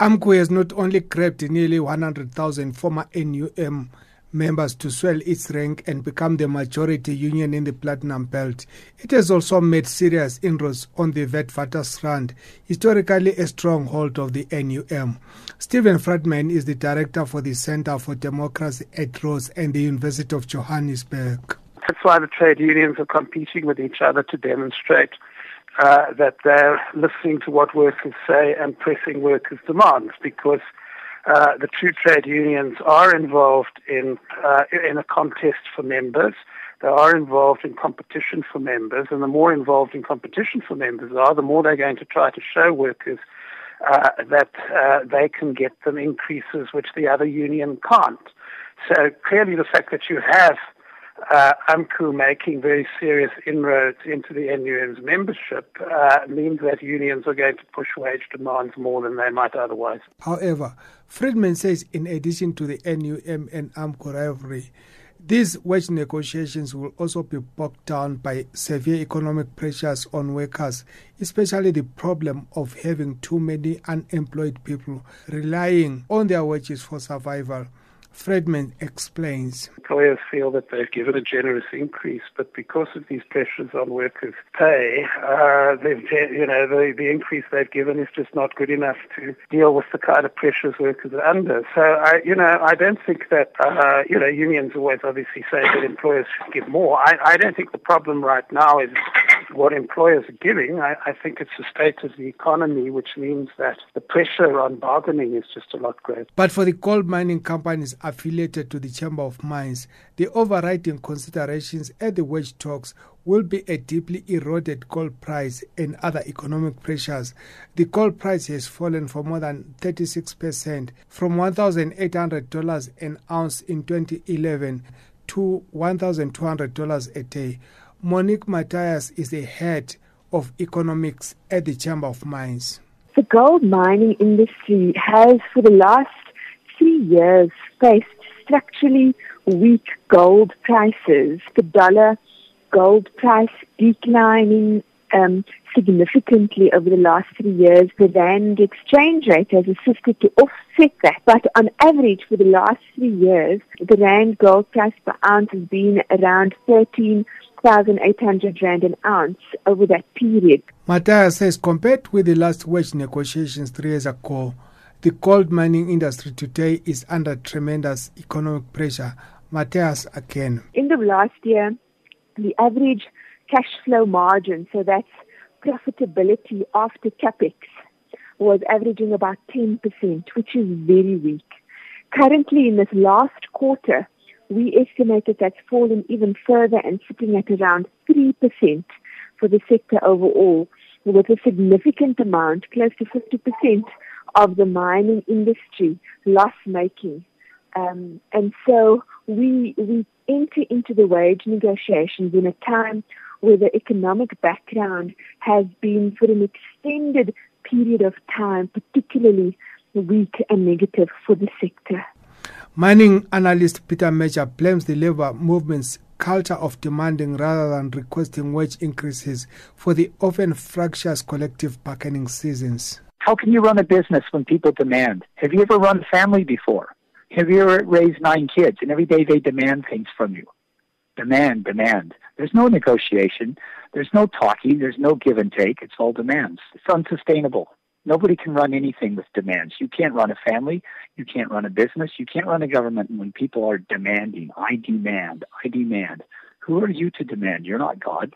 AMCU has not only grabbed nearly 100,000 former NUM members to swell its rank and become the majority union in the Platinum Belt. It has also made serious inroads on the Witwatersrand, historically a stronghold of the NUM. Steven Friedman is the director for the Center for Democracy at Rhodes and the University of Johannesburg. That's why the trade unions are competing with each other to demonstrate uh, that they're listening to what workers say and pressing workers' demands because uh, the two trade unions are involved in uh, in a contest for members. They are involved in competition for members, and the more involved in competition for members are, the more they're going to try to show workers uh, that uh, they can get them increases which the other union can't. So clearly, the fact that you have uh, AMCU making very serious inroads into the NUM's membership uh, means that unions are going to push wage demands more than they might otherwise. However, Friedman says in addition to the NUM and AMCU rivalry, these wage negotiations will also be bogged down by severe economic pressures on workers, especially the problem of having too many unemployed people relying on their wages for survival. Friedman explains. Employers feel that they've given a generous increase, but because of these pressures on workers' pay, uh, you know, the, the increase they've given is just not good enough to deal with the kind of pressures workers are under. So, I, you know, I don't think that, uh, you know, unions always obviously say that employers should give more. I, I don't think the problem right now is what employers are giving. I, I think it's the state of the economy, which means that the pressure on bargaining is just a lot greater. But for the gold mining companies affiliated to the Chamber of Mines, the overriding considerations at the wage talks will be a deeply eroded gold price and other economic pressures. The gold price has fallen for more than 36% from $1,800 an ounce in 2011 to $1,200 a day. Monique Matthias is the head of economics at the Chamber of Mines. The gold mining industry has, for the last three years, faced structurally weak gold prices. The dollar gold price declining um, significantly over the last three years. The rand exchange rate has assisted to offset that. But on average, for the last three years, the rand gold price per ounce has been around 13,800 rand an ounce over that period. Matthias says compared with the last wage negotiations three years ago, the gold mining industry today is under tremendous economic pressure. Matthias again. In the last year, the average cash flow margin, so that's profitability after capex, was averaging about 10%, which is very weak. Currently, in this last quarter, we estimated that's fallen even further and sitting at around 3% for the sector overall, with a significant amount, close to 50% of the mining industry loss making. Um, and so we, we enter into the wage negotiations in a time where the economic background has been for an extended period of time particularly weak and negative for the sector. Mining analyst Peter Major blames the labor movement's culture of demanding rather than requesting wage increases for the often fractious collective bargaining seasons. How can you run a business when people demand? Have you ever run a family before? Have you ever raised nine kids and every day they demand things from you? Demand, demand. There's no negotiation. There's no talking. There's no give and take. It's all demands. It's unsustainable. Nobody can run anything with demands. You can't run a family. You can't run a business. You can't run a government when people are demanding. I demand. I demand. Who are you to demand? You're not God.